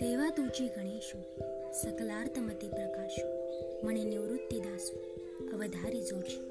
तेव्हा तुझी गणेशो सकलार्थमती प्रकाशो म्हणे निवृत्ती दासो अवधारी जोशी.